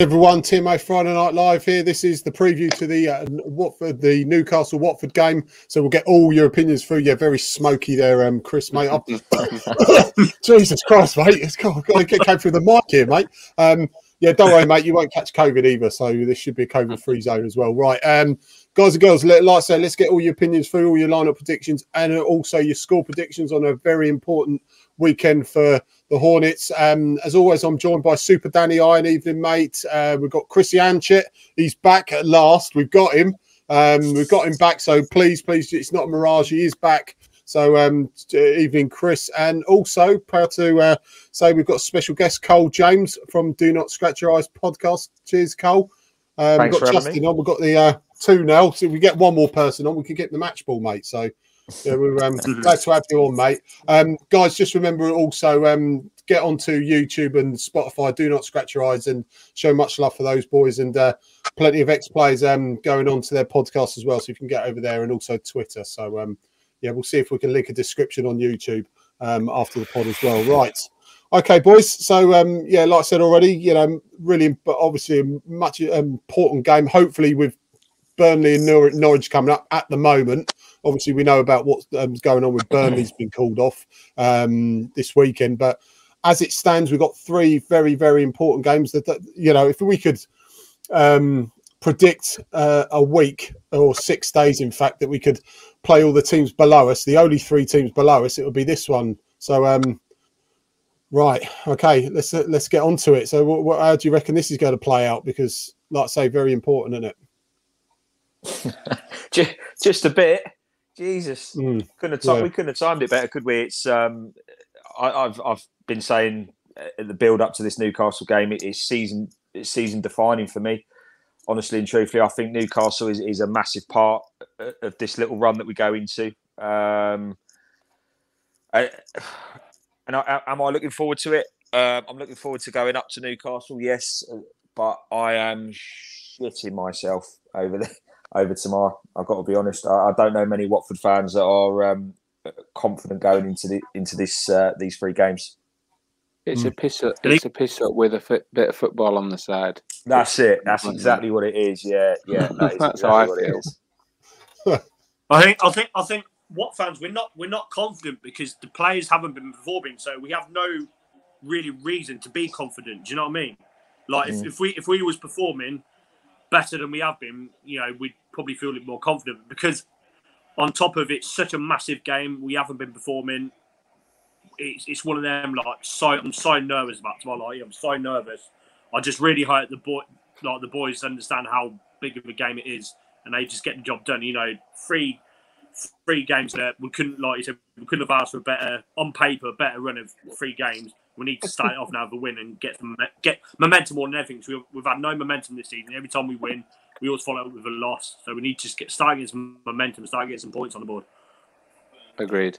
everyone, TMO Friday Night Live here. This is the preview to the uh, Watford, the Newcastle Watford game. So we'll get all your opinions through. Yeah, very smoky there, um, Chris, mate. Jesus Christ, mate! It's got, got came through the mic here, mate. Um, yeah, don't worry, mate. You won't catch COVID either, so this should be a COVID-free zone as well, right? Um, guys and girls, like I said, let's get all your opinions through, all your lineup predictions, and also your score predictions on a very important weekend for the Hornets. Um, as always, I'm joined by Super Danny Iron Evening, mate. Uh, we've got Chrissy Anchit. He's back at last. We've got him. Um, we've got him back. So please, please, it's not a mirage. He is back. So um, evening, Chris, and also proud to uh, say we've got special guest Cole James from Do Not Scratch Your Eyes podcast. Cheers, Cole. Um, we've got Justin on. We've got the uh, two now. So if we get one more person on, we can get the match ball, mate. So yeah, we're um, glad to have you on, mate. Um, guys, just remember also um, get onto YouTube and Spotify. Do not scratch your eyes and show much love for those boys and uh, plenty of ex players um, going on to their podcast as well. So you can get over there and also Twitter. So um, yeah, we'll see if we can link a description on YouTube um, after the pod as well. Right. Okay, boys. So um, yeah, like I said already, you know, really, but obviously a much important game. Hopefully, with Burnley and Norwich coming up at the moment. Obviously, we know about what's um, going on with Burnley's been called off um, this weekend, but as it stands, we've got three very, very important games. That, that you know, if we could um, predict uh, a week or six days, in fact, that we could play all the teams below us, the only three teams below us, it would be this one. So, um, right, okay, let's let's get on to it. So, what, what, how do you reckon this is going to play out? Because, like I say, very important, isn't it? just a bit. Jesus, mm, couldn't have yeah. we couldn't have timed it better, could we? It's um, I, have I've been saying uh, the build up to this Newcastle game, it, it's season it's season defining for me. Honestly and truthfully, I think Newcastle is, is a massive part of this little run that we go into. Um, I, and I, am I looking forward to it? Uh, I'm looking forward to going up to Newcastle, yes, but I am shitting myself over the over tomorrow. I've got to be honest. I, I don't know many Watford fans that are um, confident going into the into this uh, these three games. It's mm. a piss up. It's a piss up with a fit, bit of football on the side. That's it. That's exactly what it is. Yeah, yeah. That is That's exactly how I what feel. it is. I think. I think. I think. What fans? We're not. We're not confident because the players haven't been performing, so we have no really reason to be confident. Do you know what I mean? Like mm. if, if we if we was performing, better than we have been, you know, we'd probably feel a bit more confident because on top of it, such a massive game, we haven't been performing. It's, it's one of them like so I'm so nervous about tomorrow. Like, I'm so nervous. I just really hope the boy like the boys understand how big of a game it is and they just get the job done. You know, three three games that we couldn't like you said we couldn't have asked for a better on paper better run of three games we need to start off now with a win and get some get momentum more than anything. So we've, we've had no momentum this season. Every time we win, we always follow up with a loss. So we need to just get start getting some momentum, start getting some points on the board. Agreed.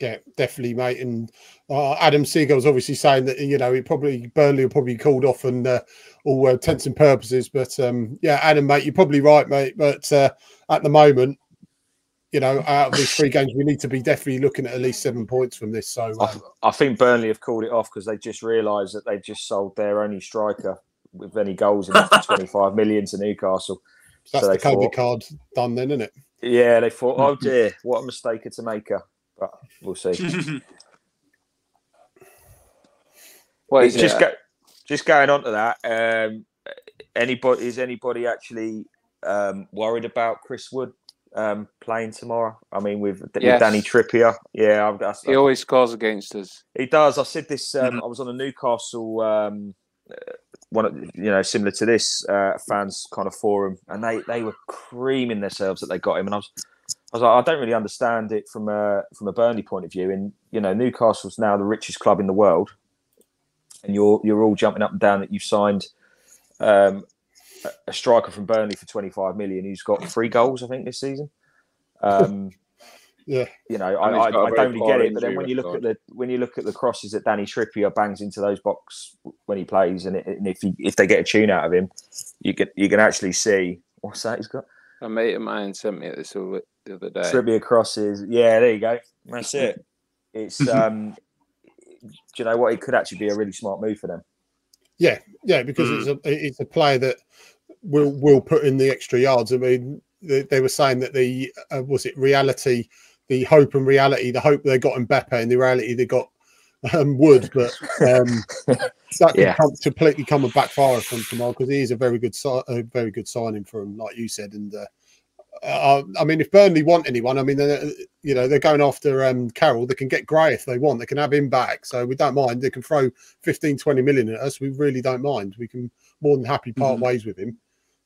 Yeah, definitely, mate. And uh, Adam Seagull's obviously saying that you know it probably Burnley will probably called off and uh, all uh, intents and purposes. But um, yeah, Adam, mate, you're probably right, mate. But uh, at the moment, you know, out of these three games, we need to be definitely looking at at least seven points from this. So um, I, I, think Burnley have called it off because they just realised that they just sold their only striker with any goals in for 25 million to Newcastle. That's so the COVID thought, card done then, isn't it? Yeah, they thought, oh dear, what a mistake it's a maker. But we'll see. well, just go, just going on to that. Um, anybody is anybody actually um, worried about Chris Wood um, playing tomorrow. I mean, with, yes. with Danny Trippier, yeah, I've, I've, he always scores against us. He does. I said this. Um, mm-hmm. I was on a Newcastle um, uh, one, you know, similar to this uh, fans kind of forum, and they they were creaming themselves that they got him, and I was. I was like, I don't really understand it from a from a Burnley point of view. And you know, Newcastle's now the richest club in the world, and you're you're all jumping up and down that you've signed um, a striker from Burnley for 25 million who's got three goals, I think, this season. Um, yeah, you know, I, I, I don't really get it. But then when you look at the when you look at the crosses that Danny Trippier bangs into those box when he plays, and, it, and if he, if they get a tune out of him, you can you can actually see what's that he's got. A mate of mine sent me this all the other day. Trippier crosses, yeah, there you go. That's it. It's um, do you know what? It could actually be a really smart move for them. Yeah, yeah, because mm. it's a it's a player that will will put in the extra yards. I mean, they, they were saying that the uh, was it reality, the hope and reality, the hope they got in Mbappe and the reality they got um, Wood, but um, that could yeah. come, completely come a backfire from tomorrow because he is a very good a very good signing for him, like you said, and. Uh, uh, I mean, if Burnley want anyone, I mean, you know, they're going after um, Carroll. They can get Gray if they want. They can have him back. So we don't mind. They can throw 15, 20 million at us. We really don't mind. We can more than happy part mm. ways with him.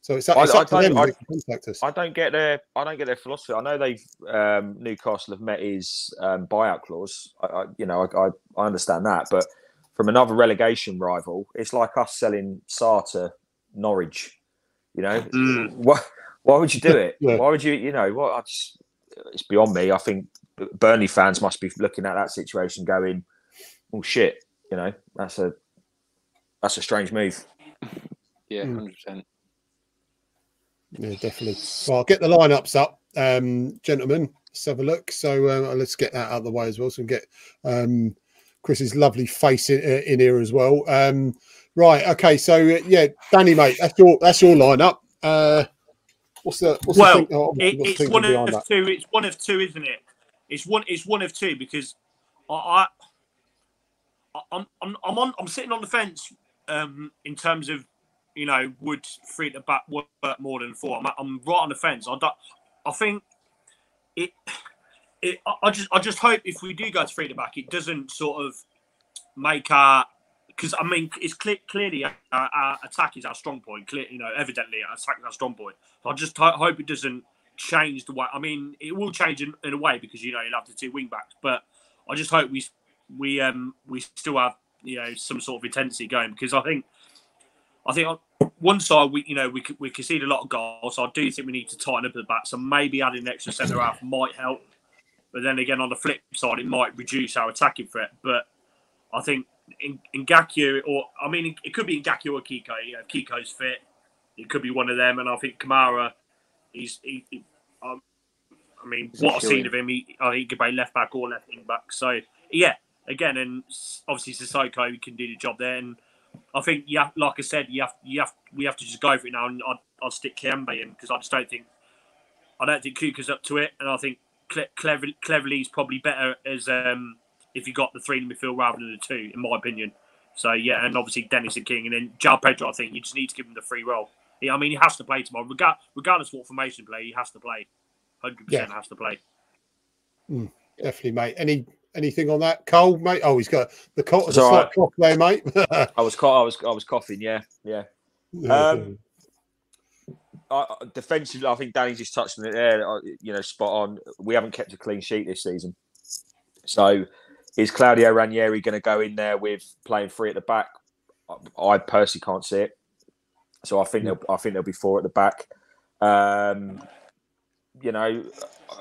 So it's, it's I, up I to them. I, contact us. I don't get their I don't get their philosophy. I know they've um, Newcastle have met his um, buyout clause. I, I you know I, I, understand that, but from another relegation rival, it's like us selling Sarr to Norwich. You know mm. what? Why would you do it? yeah. Why would you? You know what? I just it's beyond me. I think Burnley fans must be looking at that situation, going, "Oh shit!" You know that's a that's a strange move. Yeah, hmm. hundred mm. percent. Yeah, definitely. Well, I'll get the lineups up, um, gentlemen. Let's have a look. So uh, let's get that out of the way as well, so we can get um, Chris's lovely face in, uh, in here as well. Um, right. Okay. So uh, yeah, Danny, mate, that's your that's your lineup. Uh, what's the what's well? The oh, it, it's one of that? two. It's one of two, isn't it? It's one. It's one of two because I, I I'm I'm I'm on I'm sitting on the fence um, in terms of you know, would three to back work more than four? I'm, I'm right on the fence. I don't, I think it. It, I just, I just hope if we do go to three to back, it doesn't sort of make our because I mean it's clear, clearly our, our, attack is our strong point. Clear, you know, evidently our attack is our strong point. So I just hope it doesn't change the way. I mean, it will change in, in a way because you know you'll have the two wing backs, but I just hope we we um we still have you know some sort of intensity going because I think I think on one side we you know we we concede a lot of goals. So I do think we need to tighten up the back. So maybe adding an extra centre half might help. But then again, on the flip side, it might reduce our attacking threat. But I think in, in Ngakia, or I mean, it could be in Ngakia or Kiko. You know, Kiko's fit. It could be one of them. And I think Kamara, he's he, he um, I mean, what I've seen of him, he, I think he could play left back or left wing back. So yeah, again, and obviously Sissoko can do the job there. And I think yeah, like I said, you have you have we have to just go for it now, and I'll, I'll stick Kayembe in because I just don't think I don't think Kucka's up to it, and I think Cle- Clever, Cleverley's probably better as um, if you got the three in the midfield rather than the two, in my opinion. So yeah, and obviously Dennis and King, and then João Pedro. I think you just need to give him the free role. I mean, he has to play tomorrow, Regard- regardless of what formation play. He has to play. Hundred yeah. percent has to play. Mm, definitely, mate. Any anything on that, Cole, mate? Oh, he's got the cough, the right. cough there, mate. I was, caught. I was, I was coughing. Yeah, yeah. Um, I, defensively, I think Danny just touched on it there. You know, spot on. We haven't kept a clean sheet this season, so is Claudio Ranieri going to go in there with playing three at the back? I personally can't see it. So I think I think there'll be four at the back. Um, you know,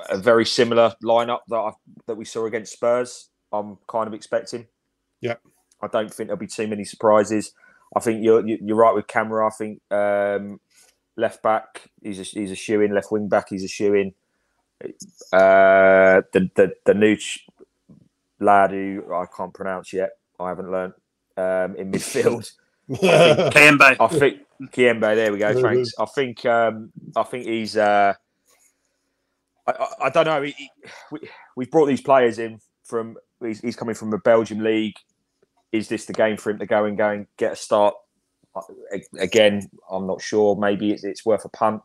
a very similar lineup that I, that we saw against Spurs. I'm kind of expecting. Yeah, I don't think there'll be too many surprises. I think you're you're right with Kamara. I think um, left back he's a, he's a shoe in. Left wing back he's a shoe in. Uh, the the the new lad who I can't pronounce yet. I haven't learned um, in midfield. Kayembe. I think Kayembe. There we go. Thanks. I think um, I think he's. Uh, I, I, don't know. He, he, we, we've brought these players in from. He's, he's, coming from the Belgium league. Is this the game for him to go and go and get a start? Again, I'm not sure. Maybe it's, it's worth a punt.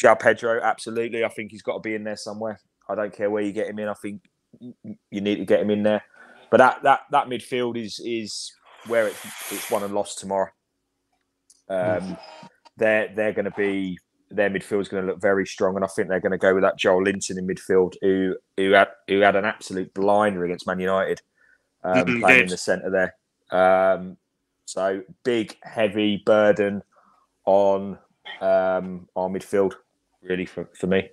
João Pedro, absolutely. I think he's got to be in there somewhere. I don't care where you get him in. I think you need to get him in there. But that that that midfield is is where it's it's won and lost tomorrow. Um, they're they're going to be their midfield is going to look very strong, and I think they're going to go with that Joelinton in midfield, who who had who had an absolute blinder against Man United, um, mm-hmm, playing in the centre there. Um, so big, heavy burden on um, our midfield, really for, for me.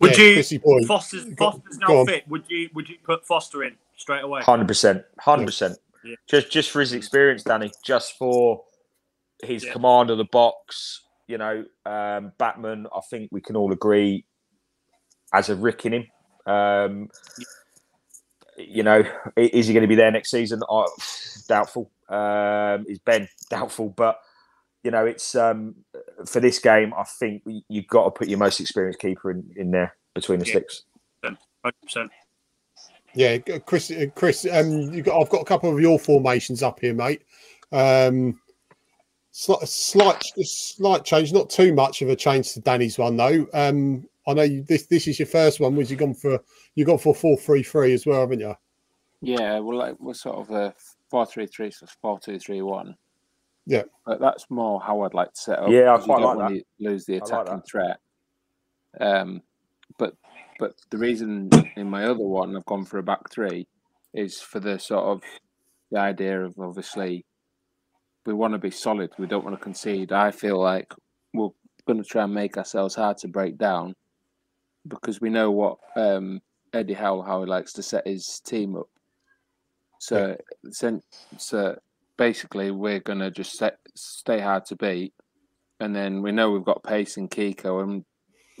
Would yeah, you Foster's Foster's now fit? Would you would you put Foster in straight away? Hundred percent, hundred percent. Just just for his experience, Danny. Just for his yeah. command of the box. You know, um, Bachmann. I think we can all agree has a rick in him. Um, you know, is he going to be there next season? Oh, doubtful. Um, is Ben doubtful? But you know, it's um, for this game. I think you've got to put your most experienced keeper in, in there between the yeah. sticks. Hundred percent. Yeah, Chris. Uh, Chris, um, got, I've got a couple of your formations up here, mate. Um, slight, slight, slight change, not too much of a change to Danny's one though. Um, I know you, this this is your first one. Was you gone for you gone for four three three as well, haven't you? Yeah, well, like, we're sort of a four three three, so four two three one. Yeah, but that's more how I'd like to set up. Yeah, I quite like that. Lose the attacking like threat. Um, but but the reason in my other one I've gone for a back three is for the sort of the idea of obviously we want to be solid. We don't want to concede. I feel like we're going to try and make ourselves hard to break down because we know what um, Eddie Howe how he likes to set his team up. So, yeah. so basically, we're going to just set, stay hard to beat, and then we know we've got pace in Kiko, and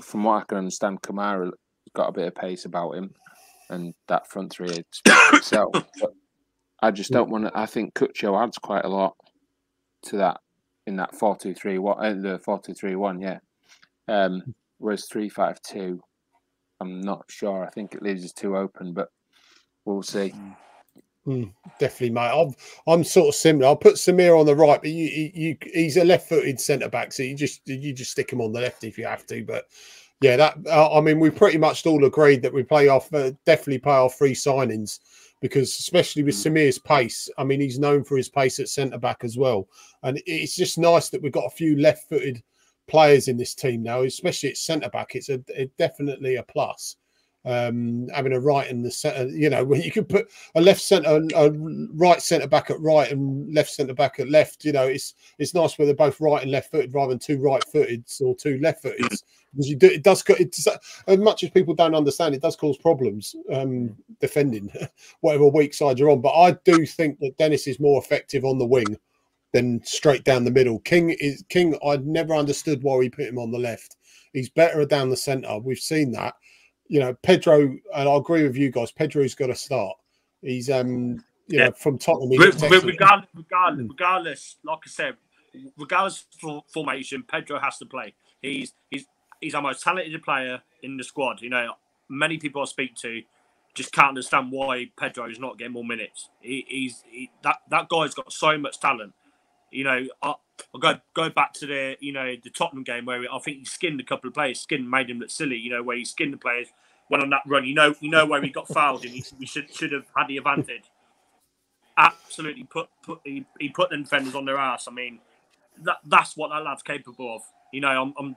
from what I can understand, Kamara got a bit of pace about him, and that front three itself. But I just don't want to. I think Cucho adds quite a lot to that in that four two three one, uh, the four two three one, yeah. Um, whereas three five two, I'm not sure. I think it leaves us too open, but we'll see. Mm, definitely, mate. I'm I'm sort of similar. I'll put Samir on the right, but you, you, you he's a left-footed centre back, so you just you just stick him on the left if you have to. But yeah, that uh, I mean, we pretty much all agreed that we play off uh, definitely play off three signings because especially with hmm. Samir's pace, I mean, he's known for his pace at centre back as well, and it's just nice that we've got a few left-footed players in this team now, especially at centre back. It's a, definitely a plus um, having a right in the centre. You know, when you could put a left centre, a right centre back at right, and left centre back at left. You know, it's it's nice where they're both right and left footed rather than two right footed or two left footed. Because you do, it does it's as much as people don't understand, it does cause problems um, defending whatever weak side you're on. But I do think that Dennis is more effective on the wing than straight down the middle. King is King. I never understood why we put him on the left. He's better down the centre. We've seen that you know, Pedro, and I agree with you guys. Pedro's got to start. He's um, you yeah. know, from Tottenham. regardless, regardless, regardless, like I said, regardless of formation, Pedro has to play. He's he's he's our most talented player in the squad. You know, many people I speak to just can't understand why Pedro is not getting more minutes. He, he's he, that that guy's got so much talent. You know, I, I'll go go back to the you know the Tottenham game where I think he skinned a couple of players, skinned made him look silly. You know where he skinned the players, went on that run. You know you know where he got fouled and he, should should have had the advantage. Absolutely put put he, he put the defenders on their ass. I mean that that's what that lad's capable of. You know I'm, I'm I,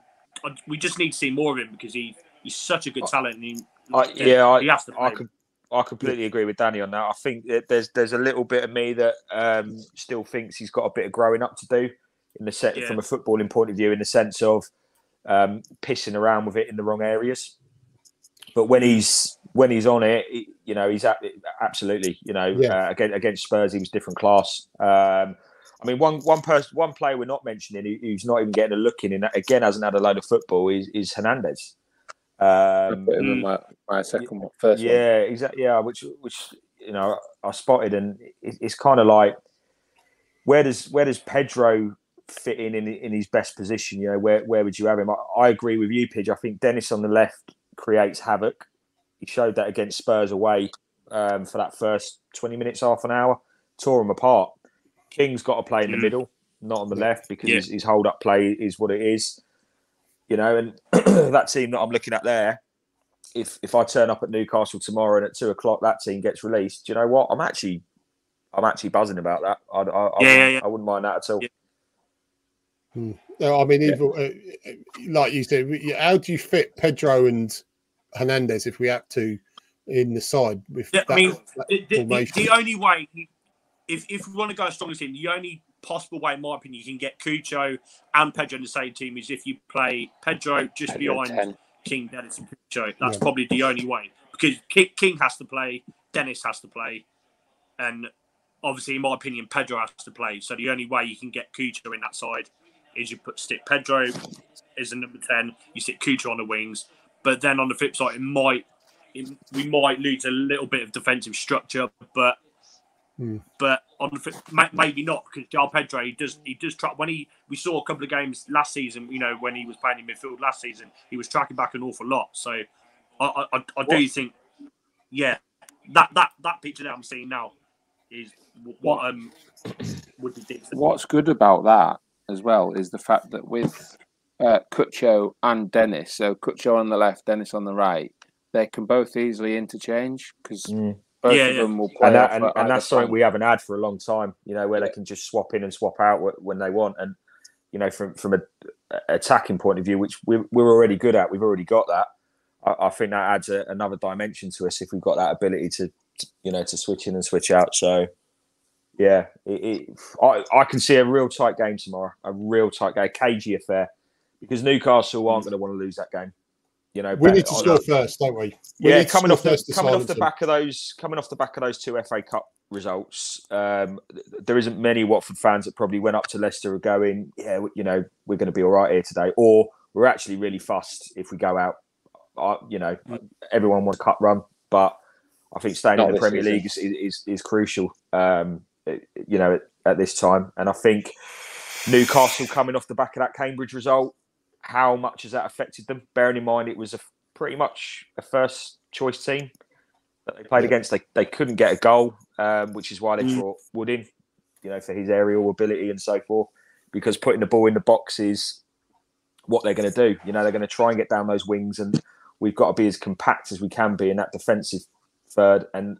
we just need to see more of him because he he's such a good talent. He, I, yeah, he I, has to play. I could, I completely agree with Danny on that. I think there's there's a little bit of me that um, still thinks he's got a bit of growing up to do in the set yeah. from a footballing point of view, in the sense of um, pissing around with it in the wrong areas. But when he's when he's on it, you know, he's at, absolutely, you know, yeah. uh, against, against Spurs, he was different class. Um, I mean, one one person, one player we're not mentioning who's not even getting a look in, and again hasn't had a load of football is, is Hernandez. Um, my, my second one, first yeah, one. exactly. Yeah, which which you know I spotted, and it, it's kind of like where does where does Pedro fit in, in in his best position? You know, where where would you have him? I, I agree with you, Pidge. I think Dennis on the left creates havoc. He showed that against Spurs away um, for that first twenty minutes, half an hour, tore them apart. King's got to play in the mm. middle, not on the left, because yeah. his, his hold up play is what it is. You know, and that team that I'm looking at there, if if I turn up at Newcastle tomorrow and at two o'clock that team gets released, do you know what? I'm actually I'm actually buzzing about that. I, I, I, yeah, yeah, I wouldn't mind that at all. Hmm. I mean, yeah. even, uh, like you said, how do you fit Pedro and Hernandez if we have to in the side? With yeah, that, I mean, the, the, the, only way, if, if we want to go as strong as him, the only possible way, in my opinion, you can get Cucho and Pedro in the same team is if you play Pedro just Pedro behind 10. King, Dennis, and Cucho. That's yeah. probably the only way because King has to play, Dennis has to play, and obviously, in my opinion, Pedro has to play. So the only way you can get Cucho in that side is you put stick Pedro as a number ten, you stick Cucho on the wings, but then on the flip side, it might it, we might lose a little bit of defensive structure, but Hmm. but on the, maybe not because João Pedro he does he does track when he we saw a couple of games last season. You know when he was playing in midfield last season, he was tracking back an awful lot. So I I, I, I do think yeah that that that picture that I'm seeing now is w- what um would be decent. What's good about that as well is the fact that with uh, Cucho and Dennis, so Cucho on the left, Dennis on the right, they can both easily interchange because Mm. Both Yeah, of yeah. them will play. and, that, and, and that's something we haven't had for a long time. You know, where Yeah. they can just swap in and swap out when they want, and you know, from from a a attacking point of view, which we're, we're already good at, we've already got that. I, I think that adds a, another dimension to us if we've got that ability to, to, you know, to switch in and switch out. So, yeah, it, it, I I can see a real tight game tomorrow, a real tight game, cagey affair, because Newcastle aren't mm. going to want to lose that game. You know, We need to I- score first, don't we? We yeah, coming off the first coming off the them. back of those coming off the back of those two FA Cup results, um, there isn't many Watford fans that probably went up to Leicester and going, yeah, you know, we're going to be all right here today, or we're actually really fussed if we go out. I, you know, everyone wants a cut run, but I think staying Not in the Premier season. League is, is, is crucial. Um, you know, at, at this time, and I think Newcastle coming off the back of that Cambridge result, how much has that affected them? Bearing in mind it was a pretty much a first choice team that they played Yeah. against. They they couldn't get a goal, um, which is why they Mm. brought Wood in, you know, for his aerial ability and so forth. Because putting the ball in the box is what they're going to do. You know, they're going to try and get down those wings, and we've got to be as compact as we can be in that defensive third. And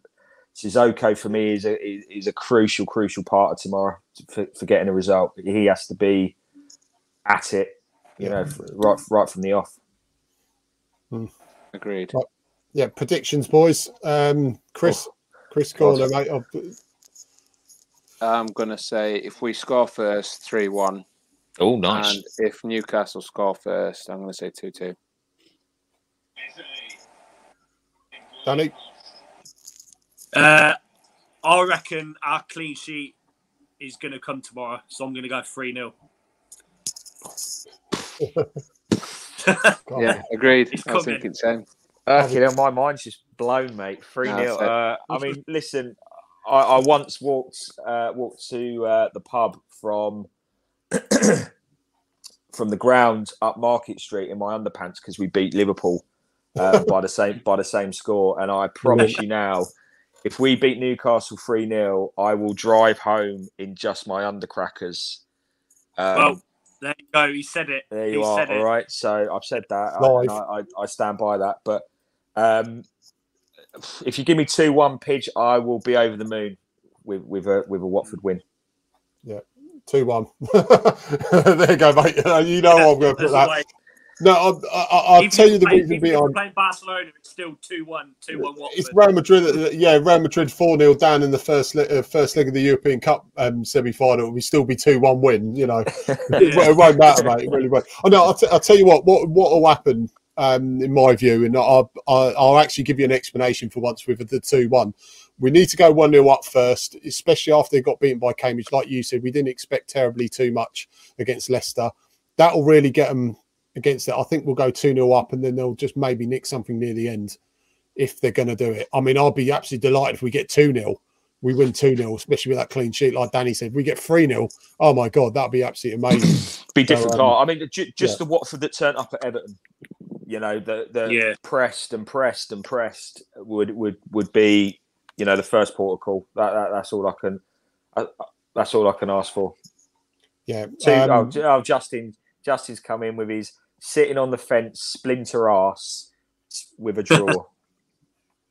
Sissoko for me is a is, a crucial crucial part of tomorrow for, for getting a result. He has to be at it, you know, right right from the off. Agreed. Yeah, predictions, boys. Um, Chris, Chris Corner, mate. I'll- I'm gonna say if we score first, three one. Oh, nice. and if Newcastle score first, I'm gonna say two two. Danny. Uh, I reckon our clean sheet is going to come tomorrow, so I'm going to go 3 0. God, Yeah, agreed. It's I was coming. thinking same. Okay, now my mind's just blown, mate. Three No, nil. Uh, I mean, listen, I, I once walked uh, walked to uh, the pub from from the ground up Market Street in my underpants because we beat Liverpool uh, by the same by the same score. And I promise you now, if we beat Newcastle three 0 I will drive home in just my undercrackers. Um, Well, there you go. He said it. there he you are. said All it. right. So I've said that. I, I, I, I stand by that. But um, if you give me two one pitch, I will be over the moon with with a with a Watford win. Yeah, two one. there you go, mate. You know I'm going to put that. way. No, I'll, I'll, I'll tell you the play- reason even if playing Barcelona, it's still 2 1, 2 1 It's Watford. Real Madrid. Yeah, Real Madrid four 0 down in the first uh, first leg of the European Cup um, semi final. We still be two one win. You know, it, it won't matter, mate. It really won't. I know. I'll, t- I'll tell you what. What what will happen? Um, in my view, and I'll, I'll, I'll actually give you an explanation for once with the two one. We need to go one 0 up first, especially after they got beaten by Cambridge. Like you said, we didn't expect terribly too much against Leicester. That will really get them against it. I think we'll go 2 0 up and then they'll just maybe nick something near the end if they're going to do it. I mean, I'll be absolutely delighted if we get 2 0. We win 2 0, especially with that clean sheet. Like Danny said, we get 3 0. Oh my God, that'd be absolutely amazing. Be different. um. I mean, ju- just yeah. the Watford that turned up at Everton. You know, the the Yeah. pressed and pressed and pressed would would would be you know the first port of call. That, that that's all I can. Uh, that's all I can ask for. yeah. Two, um, oh, oh, Justin, Justin's come in with his sitting on the fence, splinter ass with a draw.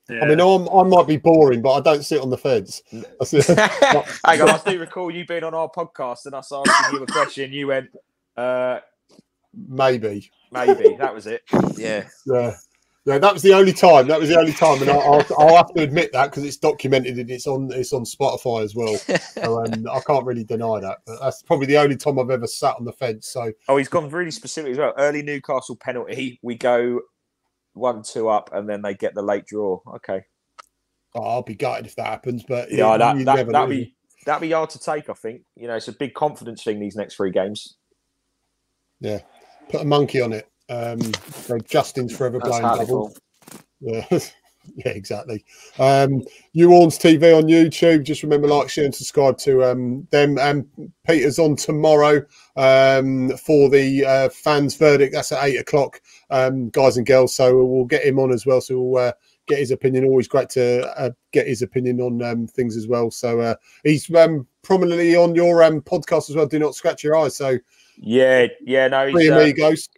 Yeah. I mean, I'm, I might be boring, but I don't sit on the fence. Hang on, I do recall you being on our podcast and us asking you a question. You went, uh, Maybe. maybe that was it. Yeah, Yeah. Yeah, that was the only time. That was the only time, and I, I'll, I'll have to admit that because it's documented and it's on it's on Spotify as well. So um, I can't really deny that. But that's probably the only time I've ever sat on the fence. So Oh, he's gone really specific as well. Early Newcastle penalty. We go one two up, and then they get the late draw. Okay, oh, I'll be gutted if that happens. But yeah, you that that never that'd know. be that'd be hard to take. I think you know it's a big confidence thing these next three games. Yeah, put a monkey on it. Um, so Justin's forever That's blowing Hartlepool. double. Yeah. Yeah, exactly. Um, New Orleans TV on YouTube. Just remember, like, share, and subscribe to um, them. And Peter's on tomorrow um, for the uh, fans' verdict. That's at eight o'clock, um, guys and girls. So we'll get him on as well. So we'll uh, get his opinion. Always great to uh, get his opinion on um, things as well. So uh, he's um, prominently on your um, podcast as well. Do not scratch your eyes. So yeah, yeah, no, he's, uh, amigos.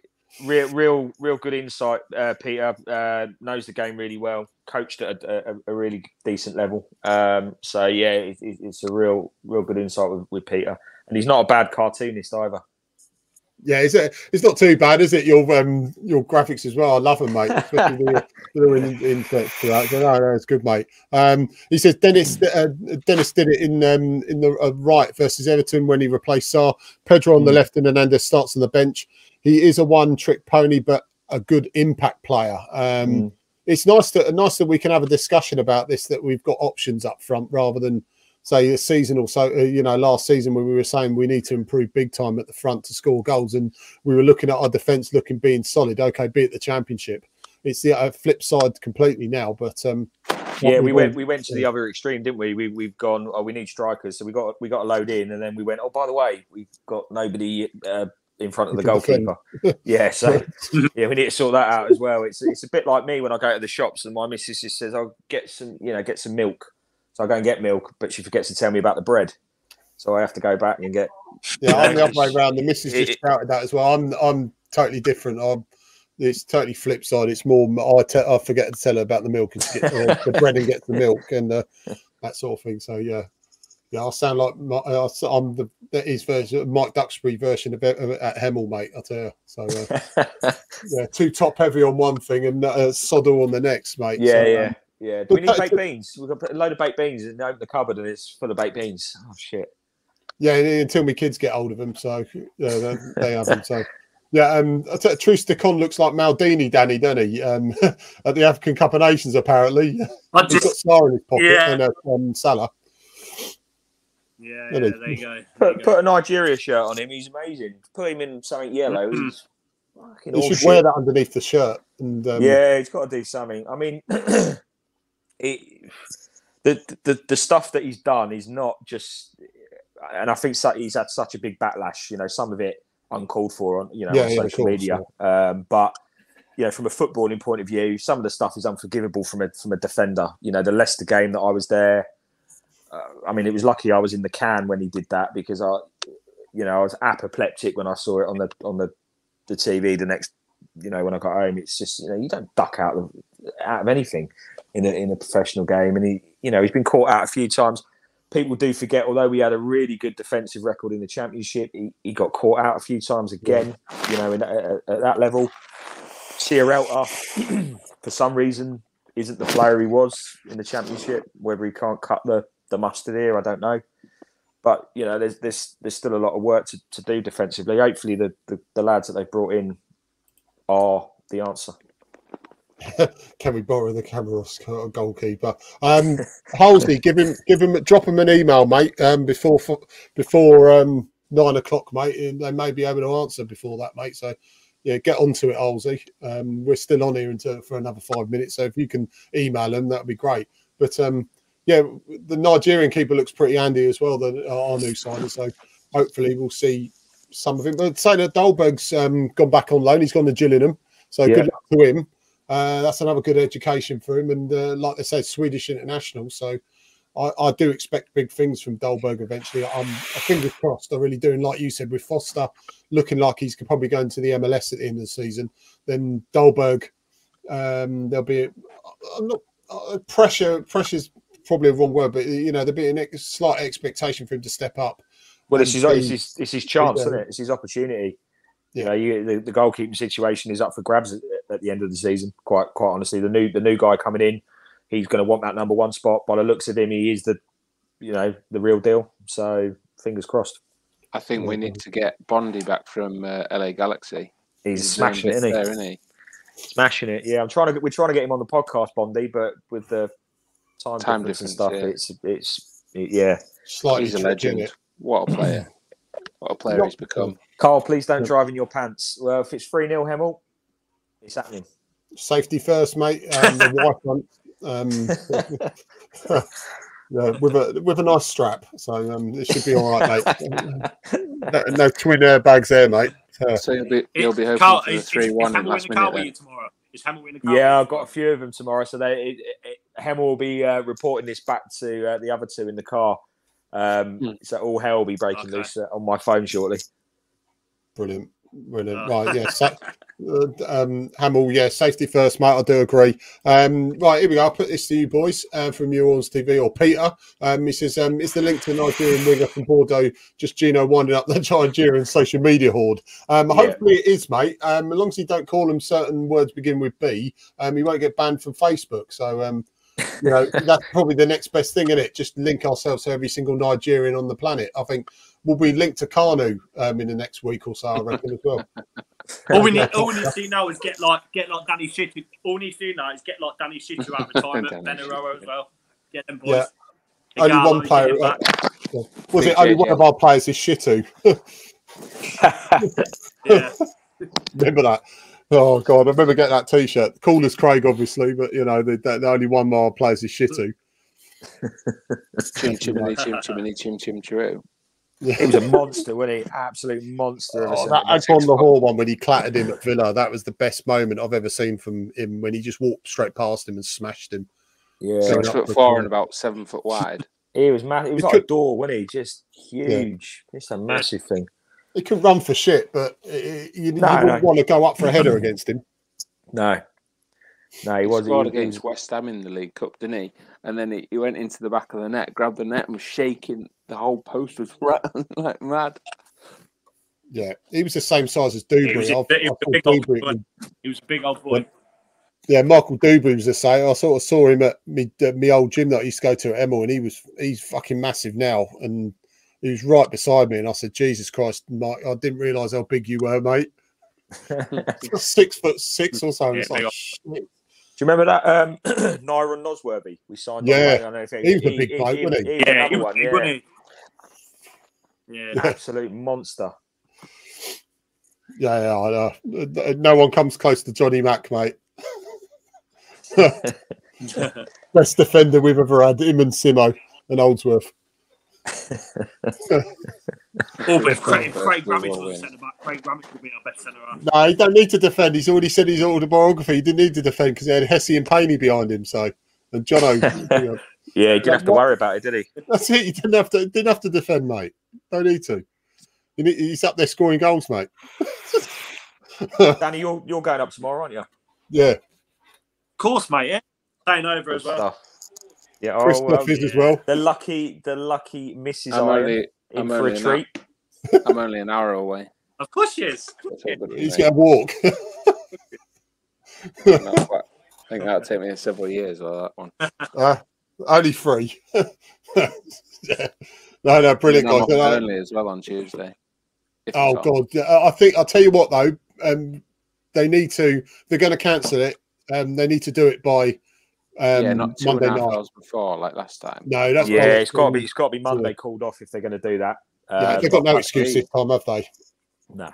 Real, real, real good insight. Uh, Peter uh, knows the game really well. Coached at a, a, a really decent level. Um, so yeah, it, it's a real, real good insight with, with Peter, and he's not a bad cartoonist either. Yeah, it's it's not too bad, is it? Your um your graphics as well. I love them, mate. Especially the, the in, in, that. So, no, no, it's good, mate. Um, he says Dennis uh, Dennis did it in um in the uh, right versus Everton when he replaced Sarr. Pedro on mm. the left and Hernandez starts on the bench. He is a one trick pony, but a good impact player. Um, mm. It's nice that nice that we can have a discussion about this. That we've got options up front rather than say a season or so, uh, you know, last season when we were saying we need to improve big time at the front to score goals, and we were looking at our defence looking being solid. Okay, be it the championship, it's the uh, flip side completely now. But um, yeah, we went we went to the other extreme, didn't we? We we've gone. Oh, we need strikers, so we got we got a load in, and then we went. Oh, by the way, we've got nobody. Uh, in front of the goalkeeper. yeah, so yeah, we need to sort that out as well. It's it's a bit like me when I go to the shops and my missus just says, "I'll get some, you know, get some milk." So I go and get milk, but she forgets to tell me about the bread. So I have to go back and get. Yeah, I'm the other way around. The missus just it, shouted that as well. I'm I'm totally different. I'm it's totally flip side. It's more I, te- I forget to tell her about the milk and get uh, the bread and get the milk and uh, that sort of thing. So yeah, yeah, I sound like my, I'm the that is version, Mike Duxbury version of, of at Hemel, mate. I tell you. So uh, yeah, too top heavy on one thing and uh, Soddle on the next, mate. Yeah, so, yeah. Um, yeah. Do we need baked beans? We've got a load of baked beans and open the cupboard and it's full of baked beans. Oh shit. Yeah, until my kids get hold of them, so yeah, they, they have them. So yeah, um, Troost-Ekong looks like Maldini, Danny, doesn't he? Um, at the African Cup of Nations, apparently. I just, He's got Sarr in his pocket yeah. and uh, um, Salah. Yeah, yeah there you go. There put, you go. put a Nigeria shirt on him. He's amazing. Put him in something yellow. Mm-hmm. He's he should shit. wear that underneath the shirt. And um... yeah, he's got to do something. I mean, it, the, the the stuff that he's done is not just, and I think he's had such a big backlash. You know, some of it uncalled for on you know yeah, on yeah, social course, media, yeah. um, but you know, from a footballing point of view, some of the stuff is unforgivable from a from a defender. You know, the Leicester game that I was there. Uh, I mean, it was lucky I was in the can when he did that because I, you know, I was apoplectic when I saw it on the on the the TV the next, you know, when I got home. It's just you know, you don't duck out of out of anything in a, in a professional game. And he, you know, he's been caught out a few times. People do forget, although we had a really good defensive record in the championship, he, he got caught out a few times again. You know, in, at, at that level, Sierralta, for some reason, isn't the player he was in the championship. Whether he can't cut the the mustard here, I don't know. But you know, there's there's there's still a lot of work to, to do defensively. Hopefully, the, the the lads that they've brought in are the answer. Can we borrow the camera goalkeeper? Um, Halsey, give him, give him, drop him an email, mate. Um, before before um nine o'clock, mate, and they may be able to answer before that, mate. So yeah, get onto it, Halsey. Um, we're still on here until for another five minutes, so if you can email them, that'd be great. But um, yeah, the Nigerian keeper looks pretty handy as well. The our new signing, so hopefully we'll see some of him. But say that Dahlberg's um, gone back on loan. He's gone to Gillingham, so yeah. good luck to him. Uh, that's another good education for him. And uh, like they said, Swedish international. So I, I, do expect big things from Dahlberg eventually. I'm I fingers crossed. I really do. And like you said, with Foster looking like he's probably going to the MLS at the end of the season, then Dahlberg, um, there'll be I'm not uh, pressure. Pressure's probably a wrong word, but you know there'll be a slight expectation for him to step up. Well, it's his, it's his, it's his chance, isn't it? It's his opportunity. You know, you, the, the goalkeeping situation is up for grabs at, at, the end of the season. Quite, quite honestly, the new the new guy coming in, he's going to want that number one spot. By the looks of him, he is the, you know, the real deal. So fingers crossed. I think we need to get Bondi back from uh, LA Galaxy. He's, he's smashing it, isn't he? There, isn't he? Smashing it. Yeah, I'm trying to. Get, we're trying to get him on the podcast, Bondi, but with the time, time difference, difference and stuff, yeah. it's it's it, yeah. Slightly he's a legend. What a player! What a player he's become. Carl, please don't drive in your pants. Well, if it's 3 0 Hemel, it's happening. Safety first, mate. Um, the wife wants Um, yeah, with a with a nice strap, so um, it should be all right, mate. no, no twin airbags there, mate. Uh, So you'll be you'll be hoping Carl, for the is, three one in Hemel in last the car minute. with you tomorrow? Is Hemel in the car? Yeah, I've got a few of them tomorrow. So they, it, it, Hemel will be uh, reporting this back to uh, the other two in the car. Um, Hmm. So all hell will be breaking Okay. loose uh, on my phone shortly. brilliant, brilliant. Oh. Right, yeah. Um, Hemel, yeah, safety first, mate. I do agree. Um, right, here we go. I'll put this to you, boys, uh, from New Orleans TV or Peter. Um, he says, um, "Is the link to Nigerian winger from Bordeaux just Gino winding up the Nigerian social media horde?" Um, Yeah. hopefully, it is, mate. Um, as long as you don't call him certain words begin with B, um, he won't get banned from Facebook. So, um, you know, that's probably the next best thing, in it? Just link ourselves to every single Nigerian on the planet. I think we'll be linked to Kanu um, in the next week or so. I reckon as well. All we need, all we need to do now is get like get like Danny Shittu. All we need to do now is get like Danny Shittu out of retirement, Danny Benaroro as well. Get them boys. Yeah. Ighalo, Only one player. uh, back. was it only one of our players is Shittu? Yeah. remember that? Oh god, I remember getting that T-shirt. Cool as Craig, obviously, but you know the, the, the only one of our players is Shittu. Chim chimney chim chimney chim chim chiroo. He was a monster, wasn't he? Absolute monster. of a Oh, centre that back. Agbon Lahore one when he clattered him at Villa, that was the best moment I've ever seen from him when he just walked straight past him and smashed him. Yeah, Six foot four and about seven foot wide. he was ma- He was He like a could- door, wasn't he? Just huge. It's a massive thing. He could run for shit, but uh, you, you No, wouldn't no. want to go up for a header against him. No, no, he He was. scored he- he- against West Ham in the League Cup, didn't he? And then he, he went into the back of the net, grabbed the net, and was shaking. The whole post was rattling like mad. Yeah, he was the same size as He was Duberry. a I, he was a big old Duberry boy. would He was a big old boy. Yeah, Michael Duberry was the same. I sort of saw him at me, uh, me old gym that I used to go to at Emil, and he was he's fucking massive now, and he was right beside me, and I said, "Jesus Christ, Mike, I didn't realise how big you were, mate. six foot six or so." Yeah, like. Do you remember that um, Nyron Nosworthy? We signed. on Yeah, loan, I don't know if he was a big bloke, wasn't he? was Yeah, another he was one, big, yeah. wasn't he? Yeah. Absolute monster. yeah, yeah. I know. No one comes close to Johnny Mack, mate. Best defender we've ever had, him and Simo and Oldsworth. Or if Craig, First Craig we will Ramage was centre back, Craig Ramage would be our best centre half. No, he don't need to defend. He's already said his autobiography. He didn't need to defend because he had Hesse and Paney behind him. So, and Jono, you know, Yeah, he didn't have to worry about it, did he? that's it. He didn't have to. Didn't have to defend, mate. Don't need to. He's up there scoring goals, mate. Danny, you're you're going up tomorrow, aren't you? yeah, Of course, mate. Yeah. Staying over as Good well. stuff. Yeah, Chris oh, well, Duff is as yeah. well. the lucky, the lucky Mrs. I'm Iron only in I'm for only a an treat. I'm only an hour away. Of course she is. That's all good with He's going to walk. I think that'll take me several years. Or that one. uh, only three. yeah. No, no, brilliant And guys. off Uh, Burnley as well on Tuesday. Oh it's god, Yeah, I think I'll tell you what though. Um, they need to. They're going to cancel it. Um, they need to do it by um, yeah, not two Monday and a half night. hours before like last time. No, that's yeah, it's got to be it's got to be Monday called off if they're going to do that. Yeah, Uh, they've got no but- excuse this time, have they? no,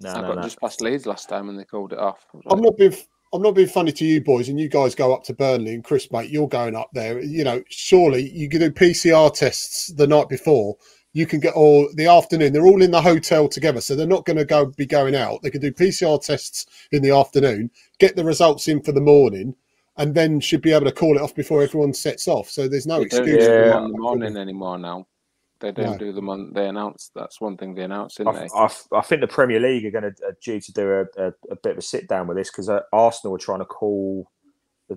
no, I no, got no. just past Leeds last time and they called it off. I was I'm like, not being. I'm not being funny to you boys, and you guys go up to Burnley, and Chris, mate, you're going up there. You know, surely you can do PCR tests the night before. You can get all the afternoon. They're all in the hotel together, so they're not going to go be going out. They can do PCR tests in the afternoon, get the results in for the morning, and then should be able to call it off before everyone sets off. So there's no excuse. Yeah. on the morning anymore now. They don't No. do them on. They announced that's one thing they announced, didn't I, they? I, I think the Premier League are going to uh, due to do a, a, a bit of a sit down with this because uh, Arsenal are trying to call.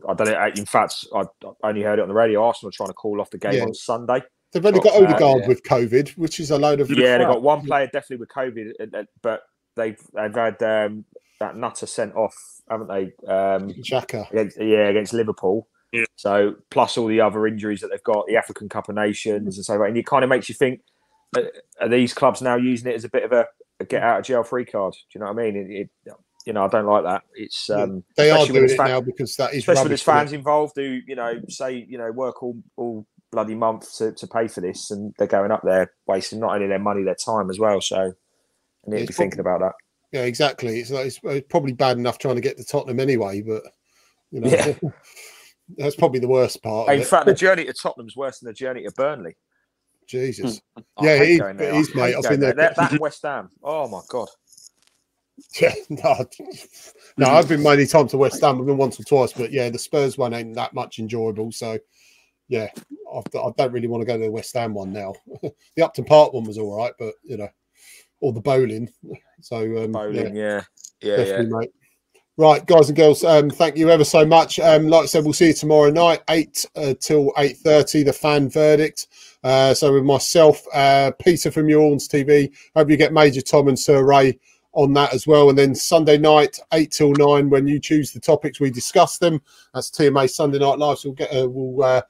I don't know. In fact, I, I only heard it on the radio. Arsenal are trying to call off the game Yeah. on Sunday. They've only got uh, Odegaard yeah. with COVID, which is a load of Yeah, they've got one player definitely with COVID, uh, uh, but they've they've had um, that nutter sent off, haven't they? Um, Xhaka. against, yeah, against Liverpool. Yeah. So plus all the other injuries that they've got, the African Cup of Nations and so on, and it kind of makes you think: uh, Are these clubs now using it as a bit of a, a get out of jail free card? Do you know what I mean? It, it, you know, I don't like that. It's um, They are doing there's it fan- now because that is especially when rubbish. there's fans involved who you know say you know work all all bloody month to, to pay for this, and they're going up there wasting not only their money, their time as well. So I need to It's be thinking about that. Yeah, exactly. It's, it's, it's probably bad enough trying to get to Tottenham anyway, but you know, Yeah. That's probably the worst part. In fact, the journey to Tottenham's worse than the journey to Burnley. Jesus. I yeah, hate it is, going it there. is, I mate. I've been there. That, that West Ham. Oh my god. Yeah, no, no, I've been many times to West Ham. I've been once or twice, but yeah, the Spurs one ain't that much enjoyable. So, yeah, I, I don't really want to go to the West Ham one now. the Upton Park one was all right, but you know, or the bowling. So, um, Bowling, yeah, yeah, yeah, yeah. mate. Right, guys and girls, um, thank you ever so much. Um, like I said, we'll see you tomorrow night, eight uh, till eight thirty. The fan verdict. Uh, so with myself, uh, Peter from Your Orleans TV. Hope you get Major Tom and Sir Ray on that as well. And then Sunday night, eight till nine, when you choose the topics, we discuss them. That's TMA Sunday Night Live. So we'll get uh, we'll uh,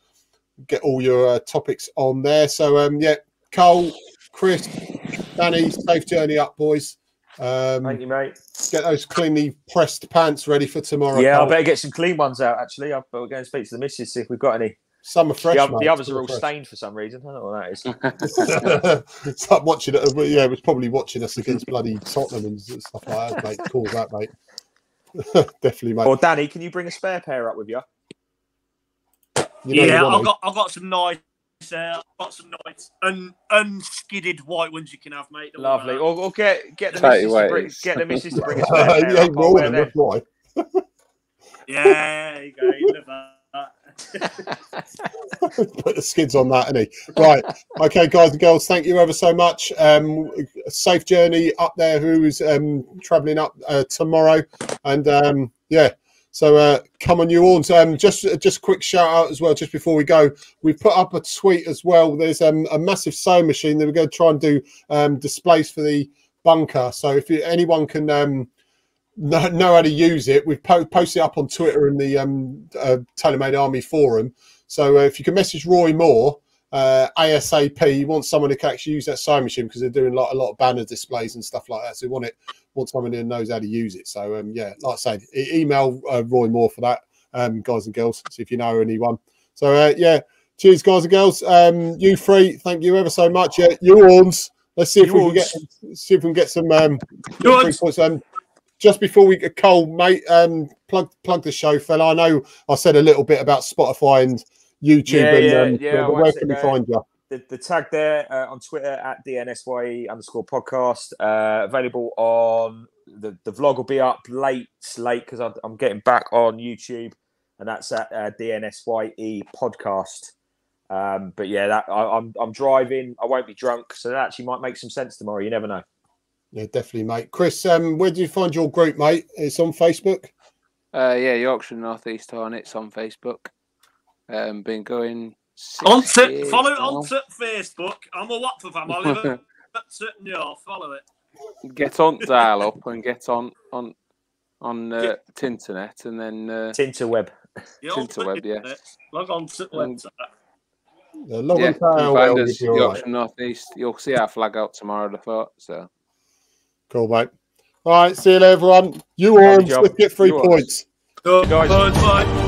get all your uh, topics on there. So um, yeah, Cole, Chris, Danny, safe journey up, boys. Um, Thank you, mate. get those cleanly pressed pants ready for tomorrow. Yeah, I better get some clean ones out. Actually, I'm we're going to speak to the missus see if we've got any. Some are fresh. the, oth- the others are all fresh. stained for some reason. I don't know what that is. it's like watching it. uh, Yeah, it was probably watching us against bloody Tottenham and stuff like that, mate. Call that, mate. Definitely, mate. Or Danny, can you bring a spare pair up with you? You know yeah, I've got I've got some nice. Uh, I've got some nice un, unskidded white ones you can have, mate. Don't Lovely. Or, or get get the missus to bring, get the missus to bring a spare pair. you up. ain't I'll rolling wear them, them. that's why. that. Yeah, there you go. You love that. Put the skids on that, innit? Right. Okay, guys and girls, thank you ever so much. Um, safe journey up there. Who's um, traveling up uh, tomorrow? And um, yeah, so uh, come on, you Orns. Um, just just a quick shout out as well, just before we go. We've put up a tweet as well. There's um, a massive sewing machine that we're going to try and do um, displays for the bunker. So if you, anyone can um, know, how to use it, we've po- posted it up on Twitter in the um, uh, Army forum. So uh, if you can message Roy Moore uh, ASAP, you want someone who can actually use that sewing machine because they're doing like a lot of banner displays and stuff like that. So you want it, want someone who knows how to use it. So um, yeah, like I said, email uh, Roy Moore for that, um, guys and girls. See if you know anyone. So uh, yeah, cheers, guys and girls. Um, you three, thank you ever so much. Yeah, you Orns. Let's see if we can get see if we can get some um, points. Um, just before we get Cole, mate, um, plug plug the show, fella. I know I said a little bit about Spotify and YouTube, Yeah, and yeah, um, yeah, I where can we find you? the, the tag there uh, on Twitter at DNSYE underscore podcast. Uh, available on the, the vlog will be up late, late because I'm, I'm getting back on YouTube, and that's at uh, DNSYE podcast. Um, but yeah, that I, I'm I'm driving. I won't be drunk, so that actually might make some sense tomorrow. You never know. Yeah, definitely, mate. Chris, um, where do you find your group, mate? It's on Facebook. Uh, yeah, Yorkshire Northeast Hornets on Facebook. Um, been going. six Onto, years follow now. onto Facebook. I'm a Watford fan. I live at Sutton York. Follow it. Get on dial up and get on on on uh, Tinternet and then uh, Tinterweb. The old Tinterweb, yeah. Log on to the website. Uh, log yeah, on you to our can well find if us you're all right. Yorkshire Northeast. You'll see our flag out tomorrow. I thought so. Cool, mate. All right, see you later, everyone. You Lovely Orns, get three You Orns. points. Good guys. Bye.